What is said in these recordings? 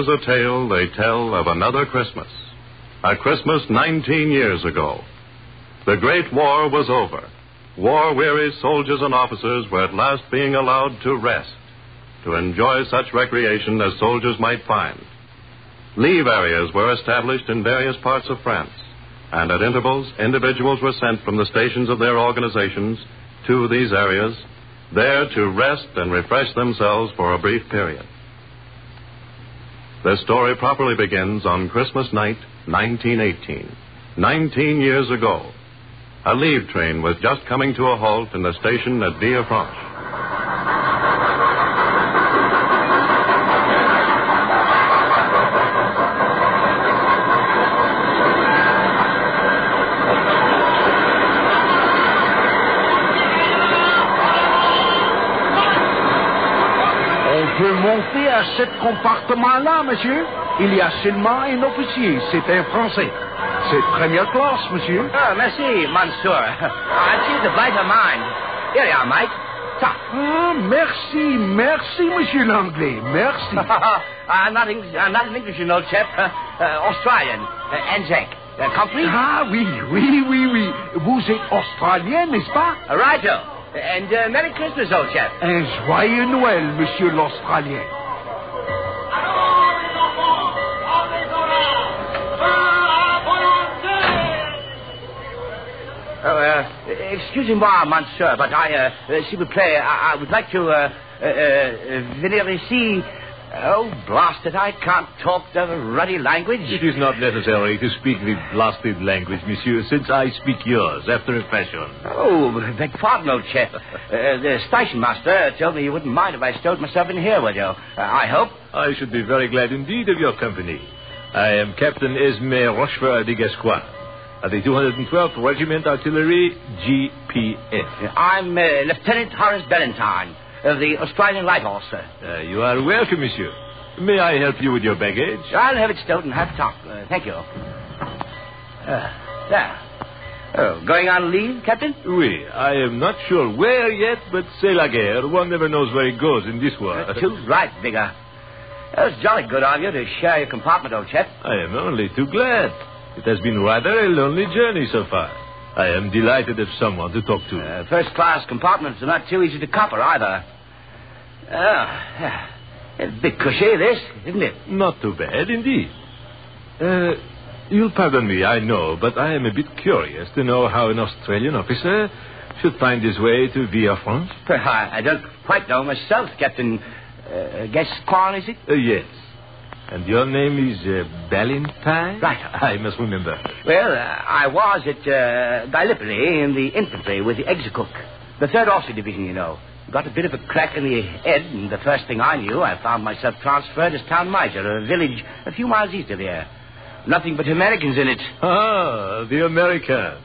is a tale they tell of another Christmas. A Christmas 19 years ago. The Great War was over. War weary soldiers and officers were at last being allowed to rest, to enjoy such recreation as soldiers might find. Leave areas were established in various parts of France, and at intervals, individuals were sent from the stations of their organizations to these areas, there to rest and refresh themselves for a brief period. This story properly begins on Christmas night, 1918. 19 years ago. A leave train was just coming to a halt in the station at Villefranche. On peut monter à ce compartiment-là, monsieur. Il y a seulement un officier. C'est un Français. C'est première classe, monsieur. Oh, merci, Monsieur. I choose the brighter mind. Here you are, Mike. Ah, merci, merci, monsieur l'anglais. Merci. I'm not English, I'm not an English, you know, chap. Uh, Australian. Uh, Anzac. Uh, ah oui, oui, oui, oui. Vous êtes australien, n'est-ce pas? Righto. And uh, Merry Christmas, old chap. Un joyeux Noël, monsieur l'Australien. Excuse me, monsieur, but I, uh, uh, s'il vous plaît, I, I would like to, uh, uh, uh, venir ici. Oh, blast it, I can't talk the ruddy language. It is not necessary to speak the blasted language, monsieur, since I speak yours after a fashion. Oh, beg pardon, old chap. Uh, the station master told me you wouldn't mind if I stowed myself in here with you. Uh, I hope. I should be very glad indeed of your company. I am Captain Esme Rochefort de Gascoigne, of the 212th Regiment Artillery, GPF. I'm uh, Lieutenant Horace Ballantyne of the Australian Light Horse, sir. Uh, you are welcome, monsieur. May I help you with your baggage? I'll have it stowed and have a talk. Uh, thank you. Uh, there. Oh, going on leave, Captain? Oui, I am not sure where yet, but c'est la guerre. One never knows where it goes in this war. Uh, too right, Bigger. That was jolly good of you to share your compartment, old chap. I am only too glad. It has been rather a lonely journey so far. I am delighted to have someone to talk to. Uh, first class compartments are not too easy to copper either. Oh, yeah. A bit cushy, this, isn't it? Not too bad, indeed. Uh, you'll pardon me, I know, but I am a bit curious to know how an Australian officer should find his way to Villefranche. I, I don't quite know myself, Captain. Uh, Gascoigne, is it? Uh, yes. And your name is uh, Ballantyne? Right. I must remember. Well, uh, I was at uh, Gallipoli in the infantry with the Execook, the 3rd Officer Division, you know. Got a bit of a crack in the head, and the first thing I knew, I found myself transferred as town major, a village a few miles east of here. Nothing but Americans in it. Ah, the Americans.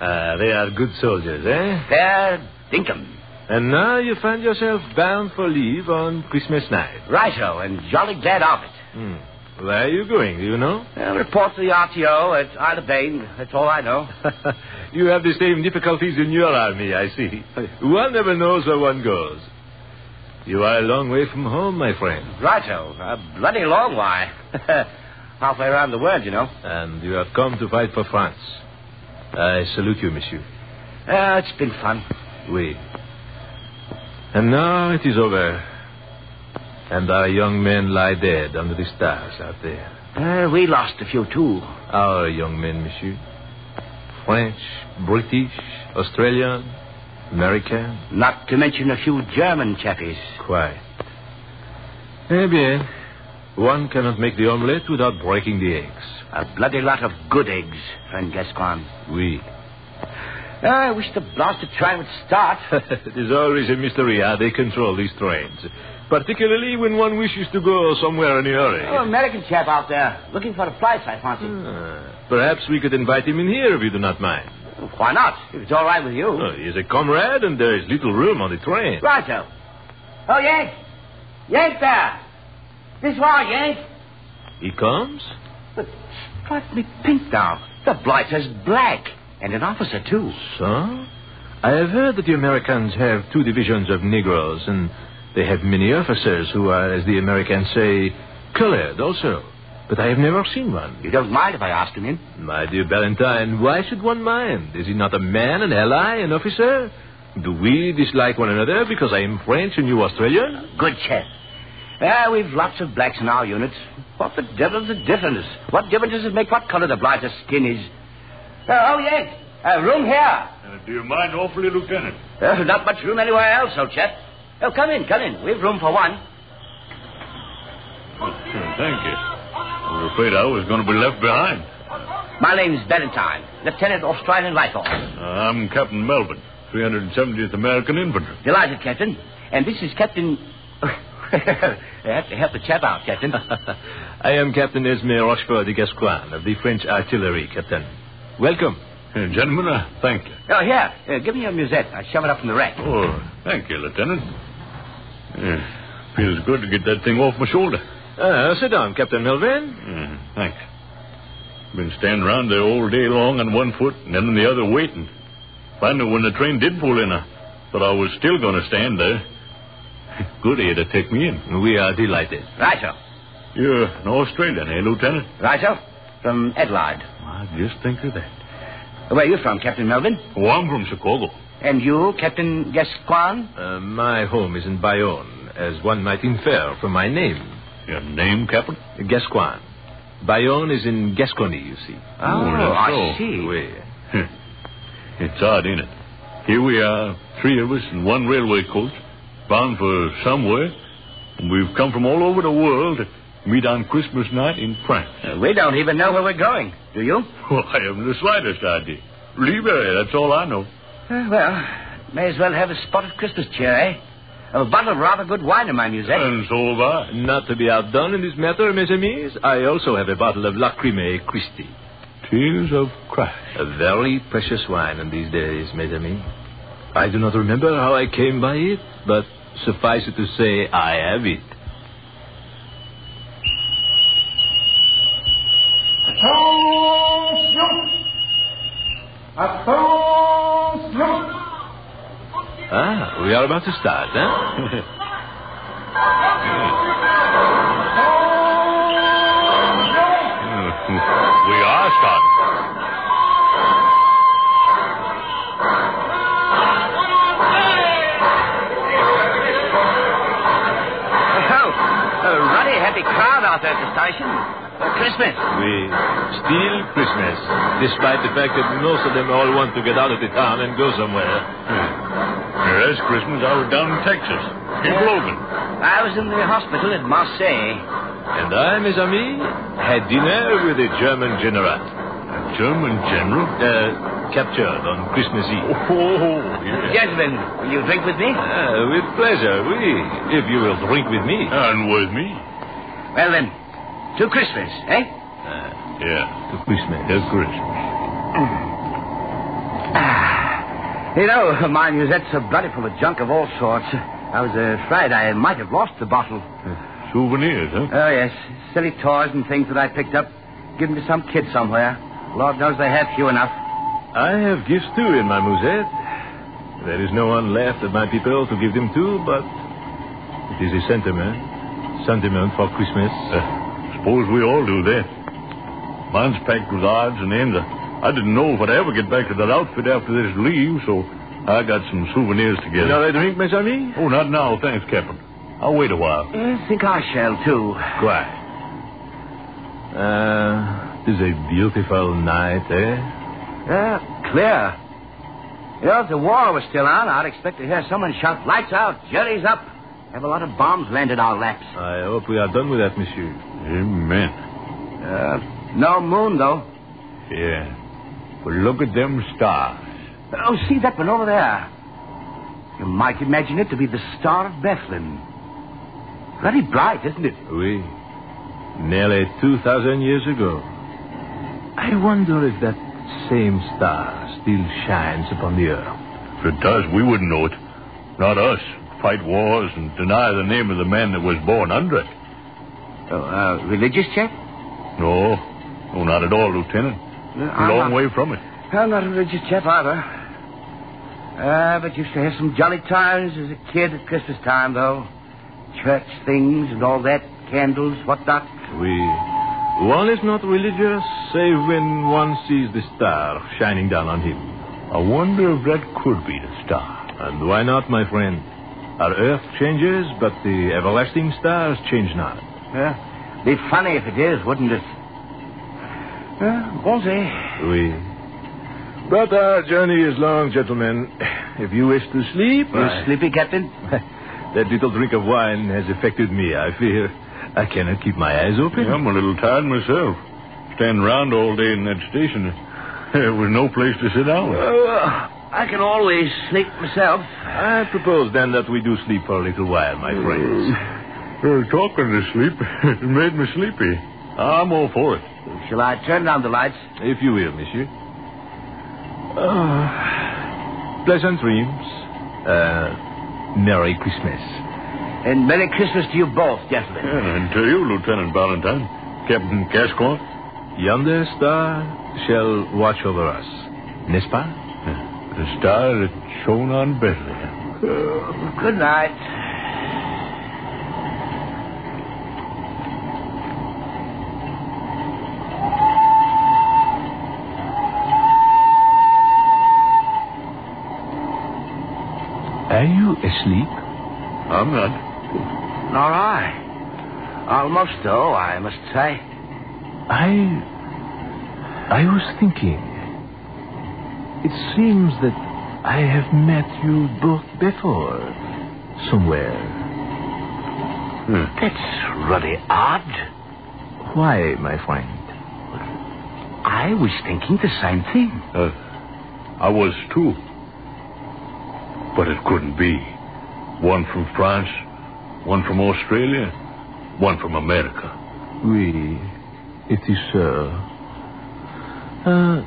Ah, they are good soldiers, eh? Fair dinkum. And now you find yourself bound for leave on Christmas night. Righto, and jolly glad of it. Hmm. Where are you going, do you know? Uh, report to the RTO at Aix-les-Bains. That's all I know. you have the same difficulties in your army, I see. One never knows where one goes. You are a long way from home, my friend. Righto. A bloody long way. Halfway around the world, you know. And you have come to fight for France. I salute you, monsieur. Uh, it's been fun. Oui. And now it is over. And our young men lie dead under the stars out there. Uh, we lost a few, too. Our young men, monsieur. French, British, Australian, American. Not to mention a few German chappies. Quite. Eh bien, one cannot make the omelette without breaking the eggs. A bloody lot of good eggs, friend Gascoigne. Oui. Uh, I wish the blasted train would start. it is always a mystery how they control these trains. Particularly when one wishes to go somewhere in a hurry. Oh, American chap out there, looking for a place, I fancy. Ah, perhaps we could invite him in here if you do not mind. Why not? If it's all right with you. Oh, he is a comrade, and there is little room on the train. Righto. Oh, Yank. Yank there. This way, Yank. He comes? But strike me pink now. The blight blighter's black. And an officer, too. So? I have heard that the Americans have two divisions of Negroes, and they have many officers who are, as the Americans say, colored also. But I have never seen one. You don't mind if I ask him in? My dear Valentine, why should one mind? Is he not a man, an ally, an officer? Do we dislike one another because I am French and you Australian? Good chap. Ah, we've lots of blacks in our units. What the devil's the difference? What difference does it make what color the blighter's skin is? Uh, oh, yes. Uh, room here. Uh, do you mind awfully, Lieutenant? Uh, not much room anywhere else, old chap. Oh, come in, come in. We've room for one. Thank you. I was afraid I was going to be left behind. My name's Valentine, Lieutenant Australian Rifle. Uh, I'm Captain Melvin, 370th American Infantry. Delighted, Captain. And this is Captain. I have to help the chap out, Captain. I am Captain Esme Rochefort de Gascoigne of the French Artillery, Captain. Welcome. Uh, gentlemen, uh, thank you. Oh, here. Uh, give me your musette. I shove it up in the rack. Oh, thank you, Lieutenant. Yeah, feels good to get that thing off my shoulder. Uh, sit down, Captain Melvin. Yeah, thanks. Been standing around there all day long on one foot and then on the other waiting. Finally, when the train did pull in, I thought I was still going to stand there. Good of you to take me in. We are delighted. Righto. You're an Australian, eh, Lieutenant? Righto. From Adelaide. I just think of that. Where are you from, Captain Melvin? Oh, I'm from Chicago. And you, Captain Gascoigne? Uh, my home is in Bayonne, as one might infer from my name. Your name, Captain? Gascoigne. Bayonne is in Gascony, you see. Oh, that's I so. see. Oui. It's odd, isn't it? Here we are, three of us in one railway coach, bound for somewhere, and we've come from all over the world to meet on Christmas night in France. Uh, we don't even know where we're going, do you? Well, I haven't the slightest idea. Leave it, that's all I know. Uh, well, may as well have a spot of Christmas cheer, eh? A bottle of rather good wine in my musette. And so have I. Not to be outdone in this matter, mes amis, I also have a bottle of Lacryma Christi. Tears of Christ. A very precious wine in these days, mes amis. I do not remember how I came by it, but suffice it to say, I have it. Ah, we are about to start, huh? we are starting. Happy crowd out there at the station. Uh, Christmas. We still Christmas, despite the fact that most of them all want to get out of the town and go somewhere. Yes, Christmas, I was down in Texas, in Logan. I was in the hospital at Marseille. And I, mes amis, had dinner with a German general. A German general? Uh, captured on Christmas Eve. Oh, yes. Gentlemen, will you drink with me? Ah, with pleasure, oui, if you will drink with me. And with me. Well, then, to Christmas, eh? Yeah, To Christmas. to Christmas. You know, my musette's so bloody full of junk of all sorts. I was uh, afraid I might have lost the bottle. Souvenirs, huh? Oh, yes. Silly toys and things that I picked up. Given to some kid somewhere. Lord knows they have few enough. I have gifts too in my musette. There is no one left of my people to give them to, but It is a sentiment. Sentiment for Christmas. Uh, suppose we all do that. Mine's packed with odds and ends. I didn't know if I'd ever get back to that outfit after this leave, so I got some souvenirs together. Another you know they drink, mes amis? Oh, not now, thanks, Captain. I'll wait a while. I think I shall, too. Quiet. Uh, it is a beautiful night, eh? Yeah, clear. You know, if the war was still on, I'd expect to hear someone shout, lights out, Jerry's up. Have a lot of bombs landed our laps. I hope we are done with that, monsieur. Amen. Uh, no moon, though. Yeah. But look at them stars. Oh, see that one over there? You might imagine it to be the Star of Bethlehem. Very bright, isn't it? Oui. Nearly 2,000 years ago. I wonder if that same star still shines upon the earth. If it does, we wouldn't know it. Not us. Fight wars and deny the name of the man that was born under it. Oh, uh, religious chap? No. No, not at all, Lieutenant. No, A long way from it. I'm not a religious chap either. Uh, but used to have some jolly times as a kid at Christmas time, though. Church things and all that, candles, whatnot. We. One is not religious save when one sees the star shining down on him. I wonder if that could be the star. And why not, my friend? Our earth changes, but the everlasting stars change not. Yeah. Be funny if it is, wouldn't it? Uh, bon Oui. But our journey is long, gentlemen. If you wish to sleep, You I- sleepy, Captain? that little drink of wine has affected me. I fear I cannot keep my eyes open. Yeah, I'm a little tired myself. Standing around all day in that station, there was no place to sit down. Uh, I can always sleep myself. I propose then that we do sleep for a little while, my friends. Uh, talking to sleep it made me sleepy. I'm all for it. Shall I turn down the lights? If you will, monsieur. Ah, pleasant dreams. Uh, Merry Christmas. And Merry Christmas to you both, gentlemen. Yeah, and to you, Lieutenant Valentine. Captain Gascoigne. Yonder star shall watch over us. N'est-ce pas? The star that shone on Bethlehem. Good night. Are you asleep? I'm not. Nor I. Almost, though, I must say. I. I was thinking. It seems that I have met you both before. Somewhere. That's ruddy odd. Why, my friend? I was thinking the same thing. Uh, I was too. But it couldn't be. One from France, one from Australia, one from America. Oui, it is so. Uh,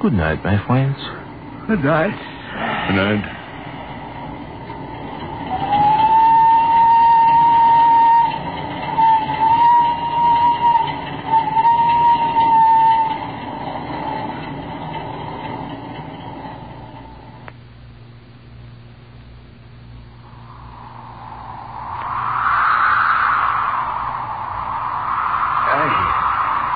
good night, my friends. Good night. And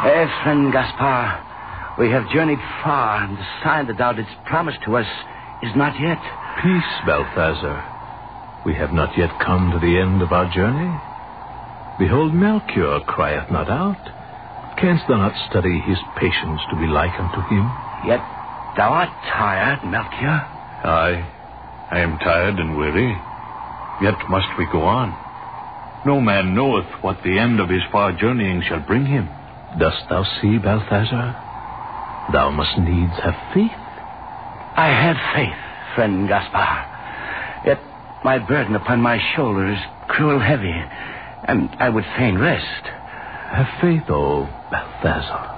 Yes, friend Gaspar. We have journeyed far, and the sign that thou didst promise to us is not yet. Peace, Balthazar. We have not yet come to the end of our journey. Behold, Melchior crieth not out. Canst thou not study his patience to be like unto him? Yet thou art tired, Melchior. I, I am tired and weary. Yet must we go on. No man knoweth what the end of his far journeying shall bring him. Dost thou see, Balthazar? Thou must needs have faith. I have faith, friend Gaspar. Yet my burden upon my shoulder is cruel heavy, and I would fain rest. Have faith, O Balthazar.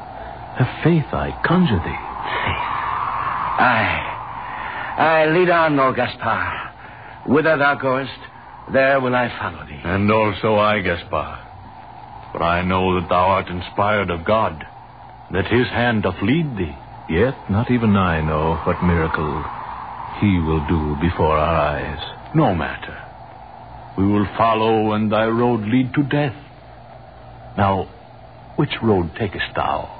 Have faith, I conjure thee. Faith. Aye. I lead on, O Gaspar. Whither thou goest, there will I follow thee. And also I, Gaspar. For I know that thou art inspired of God, that his hand doth lead thee. Yet not even I know what miracle he will do before our eyes. No matter. We will follow, and thy road lead to death. Now, which road takest thou?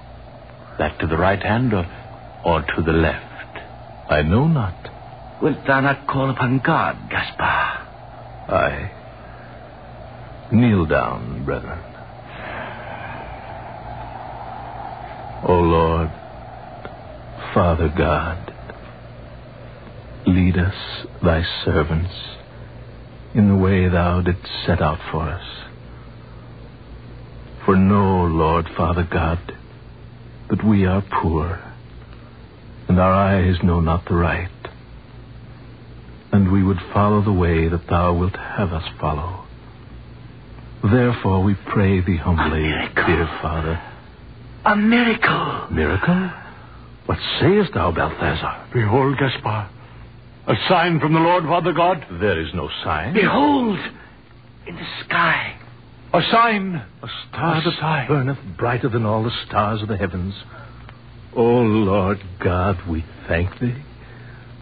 That to the right hand or, or to the left? I know not. Wilt thou not call upon God, Gaspar? I. Kneel down, brethren. O Lord, Father God, lead us, thy servants, in the way thou didst set out for us. For know, Lord, Father God, that we are poor, and our eyes know not the right, and we would follow the way that thou wilt have us follow. Therefore we pray thee humbly, dear Father. A miracle. Miracle? What sayest thou, Balthazar? Behold, Gaspar, a sign from the Lord Father God. There is no sign. Behold, in the sky. A sign. A star A that sign. burneth brighter than all the stars of the heavens. O Lord God, we thank thee.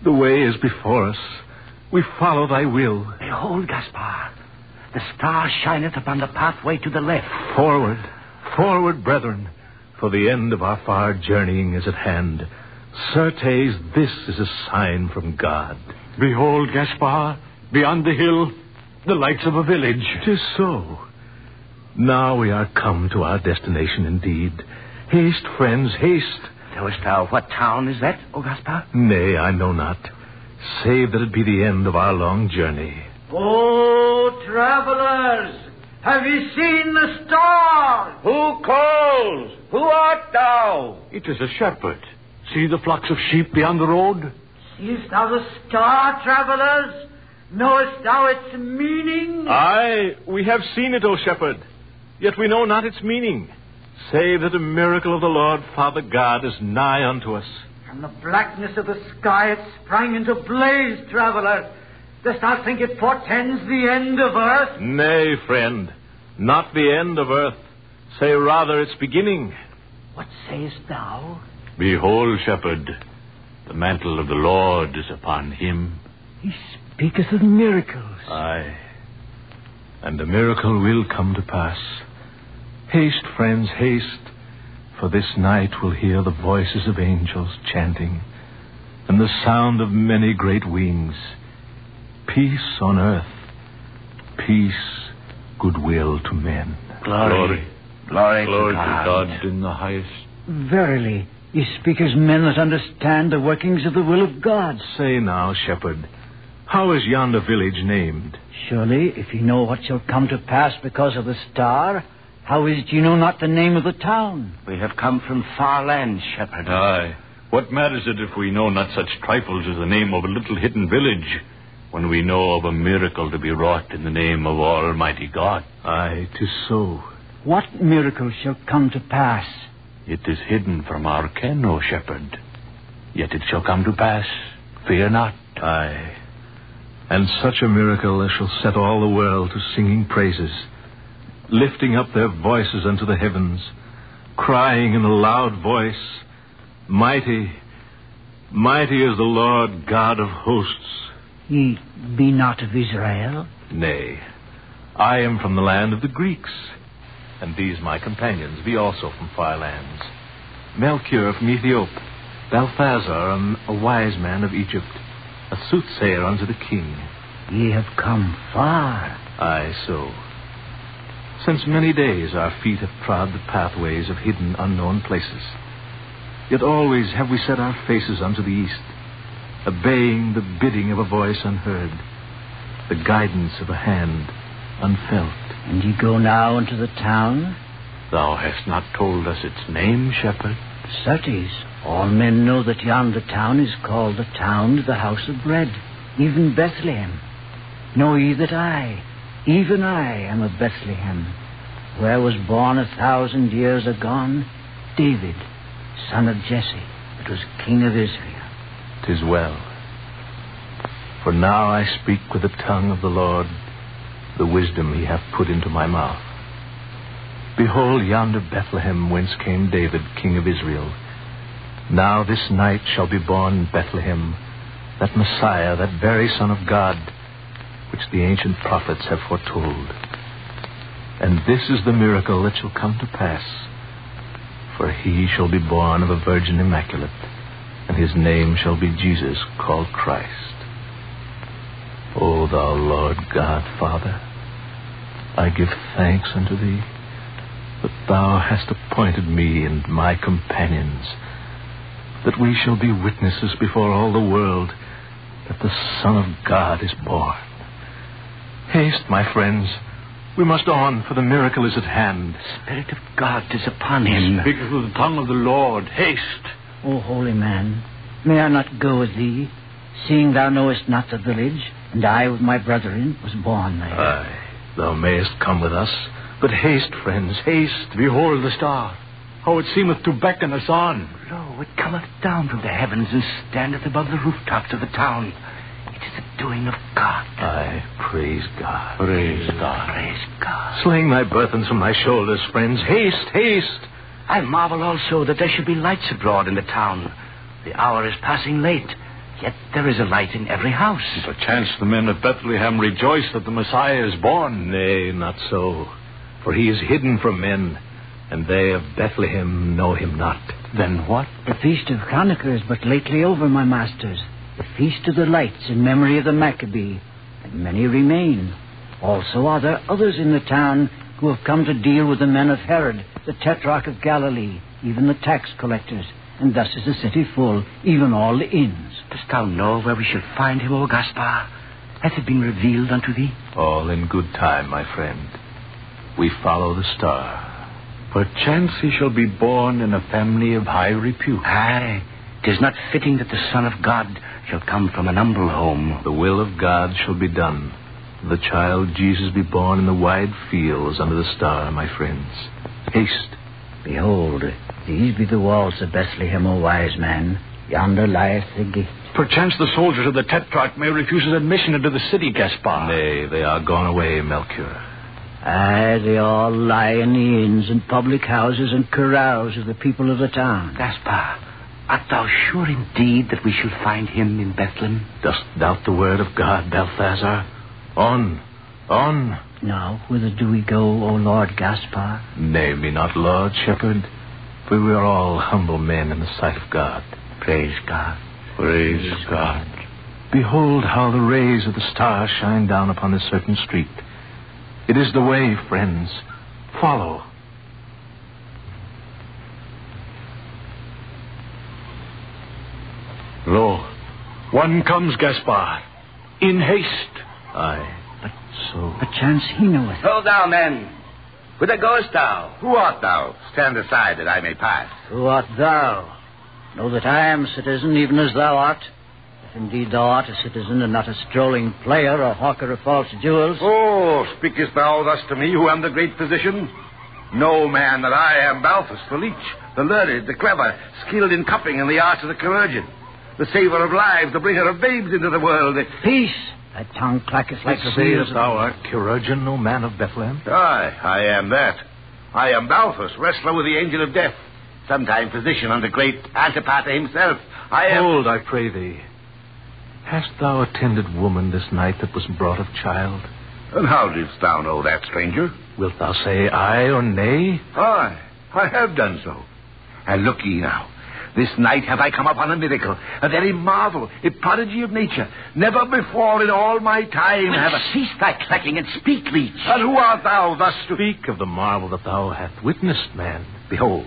The way is before us. We follow thy will. Behold, Gaspar, the star shineth upon the pathway to the left. Forward, forward, brethren, for the end of our far journeying is at hand. Certes, this is a sign from God. Behold, Gaspar, beyond the hill, the lights of a village. Tis so. Now we are come to our destination indeed. Haste, friends, haste. Knowest thou what town is that, O Gaspar? Nay, I know not, save that it be the end of our long journey. Oh, travelers, have you seen the star? Who calls? Who art thou? It is a shepherd. See the flocks of sheep beyond the road? Seest thou the star, travelers? Knowest thou its meaning? Aye, we have seen it, O shepherd, yet we know not its meaning, save that a miracle of the Lord Father God is nigh unto us. From the blackness of the sky it sprang into blaze, traveler. Dost thou think it portends the end of earth? Nay, friend, not the end of earth, say rather its beginning. What sayest thou? Behold, shepherd, the mantle of the Lord is upon him. He speaketh of miracles. Aye, and the miracle will come to pass. Haste, friends, haste, for this night will hear the voices of angels chanting, and the sound of many great wings. Peace on earth, peace, goodwill to men. Glory. Glory, Glory to to God. God in the highest. Verily, ye speak as men that understand the workings of the will of God. Say now, shepherd, how is yonder village named? Surely, if ye know what shall come to pass because of the star, how is it ye know not the name of the town? We have come from far lands, shepherd. Aye. What matters it if we know not such trifles as the name of a little hidden village, when we know of a miracle to be wrought in the name of Almighty God? Aye, tis so. What miracle shall come to pass? It is hidden from our ken, O shepherd. Yet it shall come to pass. Fear not. Aye. And such a miracle as shall set all the world to singing praises, lifting up their voices unto the heavens, crying in a loud voice, Mighty, mighty is the Lord God of hosts. Ye be not of Israel? Nay, I am from the land of the Greeks, and these my companions be also from far lands. Melchior from Ethiopia, Balthazar, a wise man of Egypt, a soothsayer unto the king. Ye have come far. Aye, so. Since many days our feet have trod the pathways of hidden, unknown places. Yet always have we set our faces unto the east, obeying the bidding of a voice unheard, the guidance of a hand unfelt. And ye go now into the town? Thou hast not told us its name, shepherd. Certes, all men know that yonder town is called the town of the house of bread, even Bethlehem. Know ye that I, even I, am of Bethlehem, where was born a thousand years agone David, son of Jesse, that was king of Israel. Tis well. For now I speak with the tongue of the Lord, the wisdom he hath put into my mouth. Behold yonder Bethlehem whence came David, king of Israel. Now this night shall be born in Bethlehem that Messiah, that very Son of God, which the ancient prophets have foretold. And this is the miracle that shall come to pass. For he shall be born of a virgin immaculate, and his name shall be Jesus, called Christ. O thou Lord God, Father, I give thanks unto thee that thou hast appointed me and my companions, that we shall be witnesses before all the world that the Son of God is born. Haste, my friends. We must on, for the miracle is at hand. The Spirit of God is upon him. Speak with the tongue of the Lord. Haste. O holy man, may I not go with thee, seeing thou knowest not the village, and I with my brethren was born there? Aye, thou mayest come with us, but haste, friends, haste. Behold the star. How it seemeth to beckon us on. Lo, it cometh down from the heavens and standeth above the rooftops of the town. It is the doing of God. Aye, praise God. Praise God. Praise God. Sling thy burthens from thy shoulders, friends. Haste, haste. I marvel also that there should be lights abroad in the town. The hour is passing late, yet there is a light in every house. Perchance the men of Bethlehem rejoice that the Messiah is born. Nay, not so. For he is hidden from men, and they of Bethlehem know him not. Then what? The feast of Hanukkah is but lately over, my masters. The feast of the lights in memory of the Maccabee, and many remain. Also are there others in the town who have come to deal with the men of Herod, the tetrarch of Galilee, even the tax collectors, and thus is the city full, even all the inns. Dost thou know where we shall find him, O Gaspar? Hath it been revealed unto thee? All in good time, my friend. We follow the star. Perchance he shall be born in a family of high repute. Aye, 'tis not fitting that the Son of God shall come from an humble home. The will of God shall be done. The child Jesus be born in the wide fields under the star, my friends. Haste. Behold, these be the walls of Bethlehem, O wise man. Yonder lieth the gate. Perchance the soldiers of the Tetrarch may refuse us admission into the city, Gaspar. Nay, they are gone away, Melchior. Aye, they all lie in the inns and public houses and carouse of the people of the town. Gaspar, art thou sure indeed that we shall find him in Bethlehem? Dost doubt the word of God, Balthazar? On, on. Now, whither do we go, O Lord Gaspar? Name me not Lord Shepherd, for we are all humble men in the sight of God. Praise God. Praise God. Behold how the rays of the star shine down upon a certain street. It is the way, friends. Follow. Lo, one comes, Gaspar. In haste. Aye, but so. Perchance he knoweth. Hold thou, men. Whither goest thou? Who art thou? Stand aside that I may pass. Who art thou? Know that I am citizen, even as thou art. If indeed thou art a citizen and not a strolling player or hawker of false jewels. Oh, speakest thou thus to me, who am the great physician? Know, man, that I am Balthus, the leech, the learned, the clever, skilled in cupping and the arts of the chirurgeon, the saver of lives, the bringer of babes into the world. the- Peace! Thy tongue clacketh like the wheels Sayest thou art chirurgeon, O man of Bethlehem? Aye, I am that. I am Balthus, wrestler with the angel of death, sometime physician under great Antipater himself. I am. Hold, I pray thee. Hast thou attended woman this night that was brought of child? And how didst thou know that, stranger? Wilt thou say aye or nay? Aye, I have done so. And look ye now. This night have I come upon a miracle, a very marvel, a prodigy of nature. Never before in all my time have I... Cease thy clacking and speak, leech. And who art thou thus to... Speak of the marvel that thou hast witnessed, man. Behold,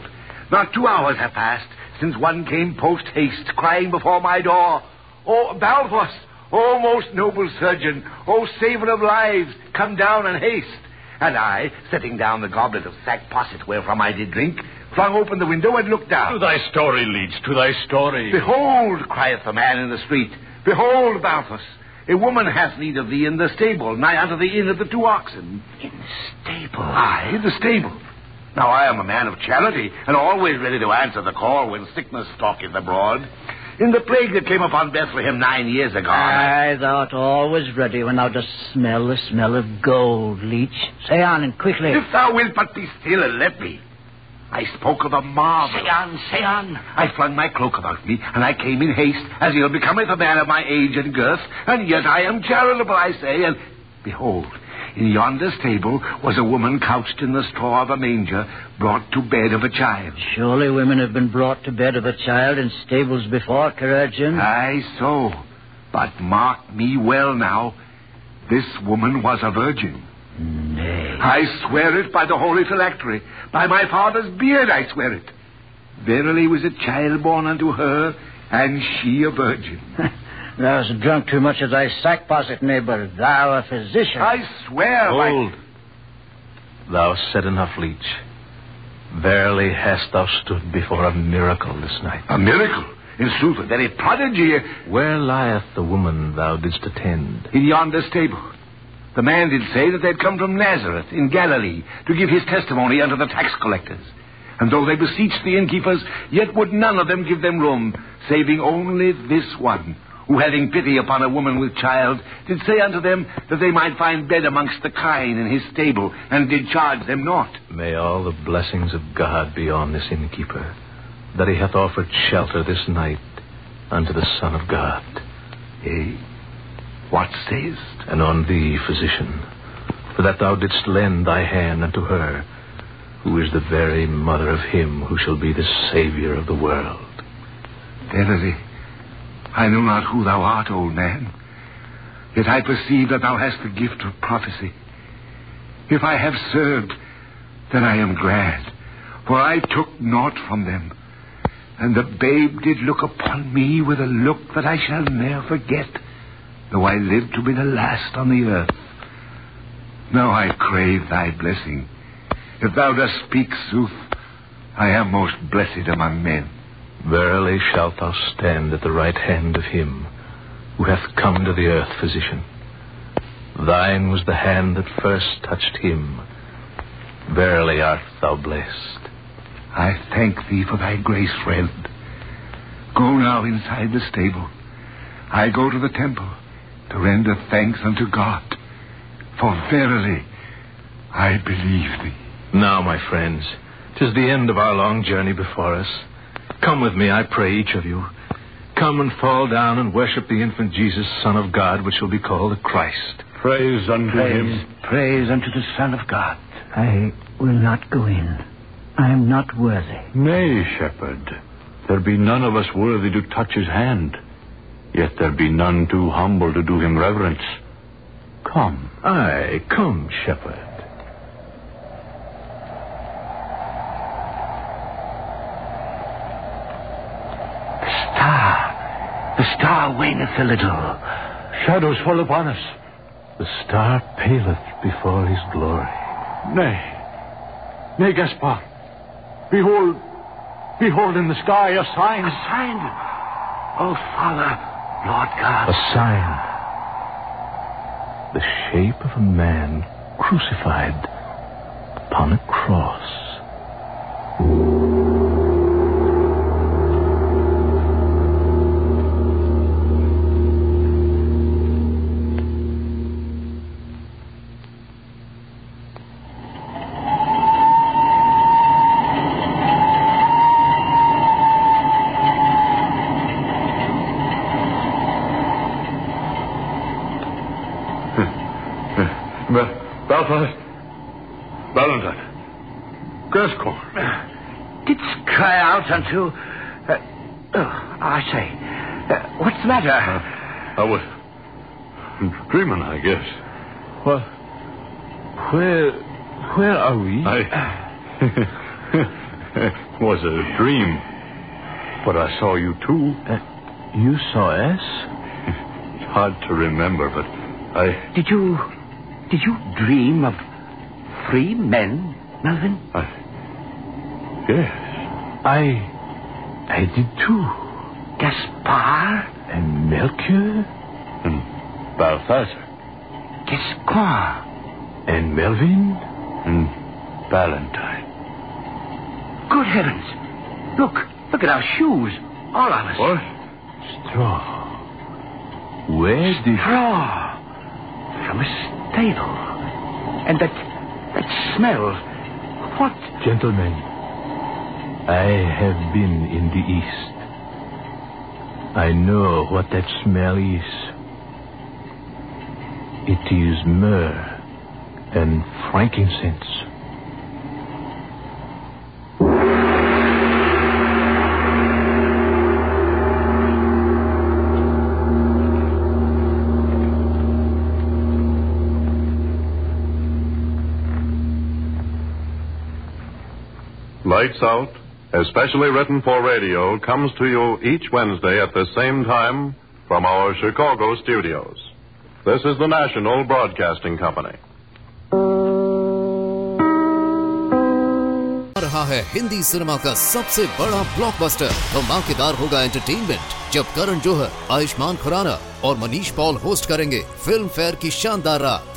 not two hours have passed since one came post haste, crying before my door, O Balthus, O most noble surgeon, O saver of lives, come down and haste. And I, setting down the goblet of sack posset wherefrom I did drink, flung open the window and looked down. To thy story, Leech, to thy story. Behold, crieth the man in the street, behold, Balthus, a woman hath need of thee in the stable, nigh unto the inn of the two oxen. In the stable. Aye, in the stable. Now I am a man of charity, and always ready to answer the call when sickness stalketh abroad. In the plague that came upon Bethlehem nine years ago. Aye, thou art always ready when thou dost smell the smell of gold, leech. Say on and quickly. If thou wilt but be still and let me. I spoke of a marvel. Say on, say on. I flung my cloak about me, and I came in haste, as ill becometh a man of my age and girth, and yet I am charitable, I say, and Behold, in yonder stable was a woman couched in the straw of a manger, brought to bed of a child. Surely women have been brought to bed of a child in stables before, chirurgeon. Aye, so. But mark me well now. This woman was a virgin. Nay. I swear it by the holy phylactery. By my father's beard I swear it. Verily was a child born unto her, and she a virgin. Thou hast drunk too much of thy sack posset, neighbor. Thou a physician. I swear by... Hold. Thou said enough, leech. Verily hast thou stood before a miracle this night. A miracle. In sooth, a very prodigy. Where lieth the woman thou didst attend? In yonder stable. The man did say that they'd come from Nazareth in Galilee to give his testimony unto the tax collectors. And though they beseeched the innkeepers, yet would none of them give them room, saving only this one, who having pity upon a woman with child, did say unto them that they might find bed amongst the kine in his stable, and did charge them naught. May all the blessings of God be on this innkeeper, that he hath offered shelter this night unto the Son of God. Eh? What sayest? and on thee, physician, for that thou didst lend thy hand unto her, who is the very mother of him who shall be the Savior of the world. Verily, I know not who thou art, old man. Yet I perceive that thou hast the gift of prophecy. If I have served, then I am glad, for I took naught from them. And the babe did look upon me with a look that I shall ne'er forget, though I live to be the last on the earth. Now I crave thy blessing. If thou dost speak sooth, I am most blessed among men. Verily shalt thou stand at the right hand of him who hath come to the earth, physician. Thine was the hand that first touched him. Verily art thou blessed. I thank thee for thy grace, friend. Go now inside the stable. I go to the temple to render thanks unto God. For verily, I believe thee. Now, my friends, 'tis the end of our long journey before us. Come with me, I pray, each of you. Come and fall down and worship the infant Jesus, Son of God, which shall be called the Christ. Praise unto Praise, him. praise unto the Son of God. I will not go in. I am not worthy. Nay, shepherd, there be none of us worthy to touch his hand. Yet there be none too humble to do him reverence. Come. Aye, come, shepherd. The star. The star waneth a little. Shadows fall upon us. The star paleth before his glory. Nay. Nay, Gaspar. Behold. Behold in the sky a sign. A sign. Oh, Father, Lord God. A sign. The shape of a man crucified upon a cross. Unto. Uh, oh, I say. Uh, what's the matter? I was dreaming, I guess. Well, where, where are we? I was a dream, but I saw you too. You saw us? It's hard to remember, but I, Did you. Did you dream of free men, Melvin? I, yes, I, I did too. Gaspar? And Melchior? and Balthazar Gascoigne? And Melvin? and Valentine. Good heavens. Look. Look at our shoes. All of us. What? Straw. Where did... Straw. From a stable. And that. that smell. What? Gentlemen, I have been in the East. I know what that smell is. It is myrrh and frankincense. Lights Out, especially written for radio, comes to you each Wednesday at the same time from our Chicago studios. This is the National Broadcasting Company. आ रहा है Hindi cinema का सबसे बड़ा blockbuster धमाकेदार होगा entertainment जब करण जौहर आयुष्मान खुराना और Manish Paul host करेंगे फिल्म फेयर की शानदार रात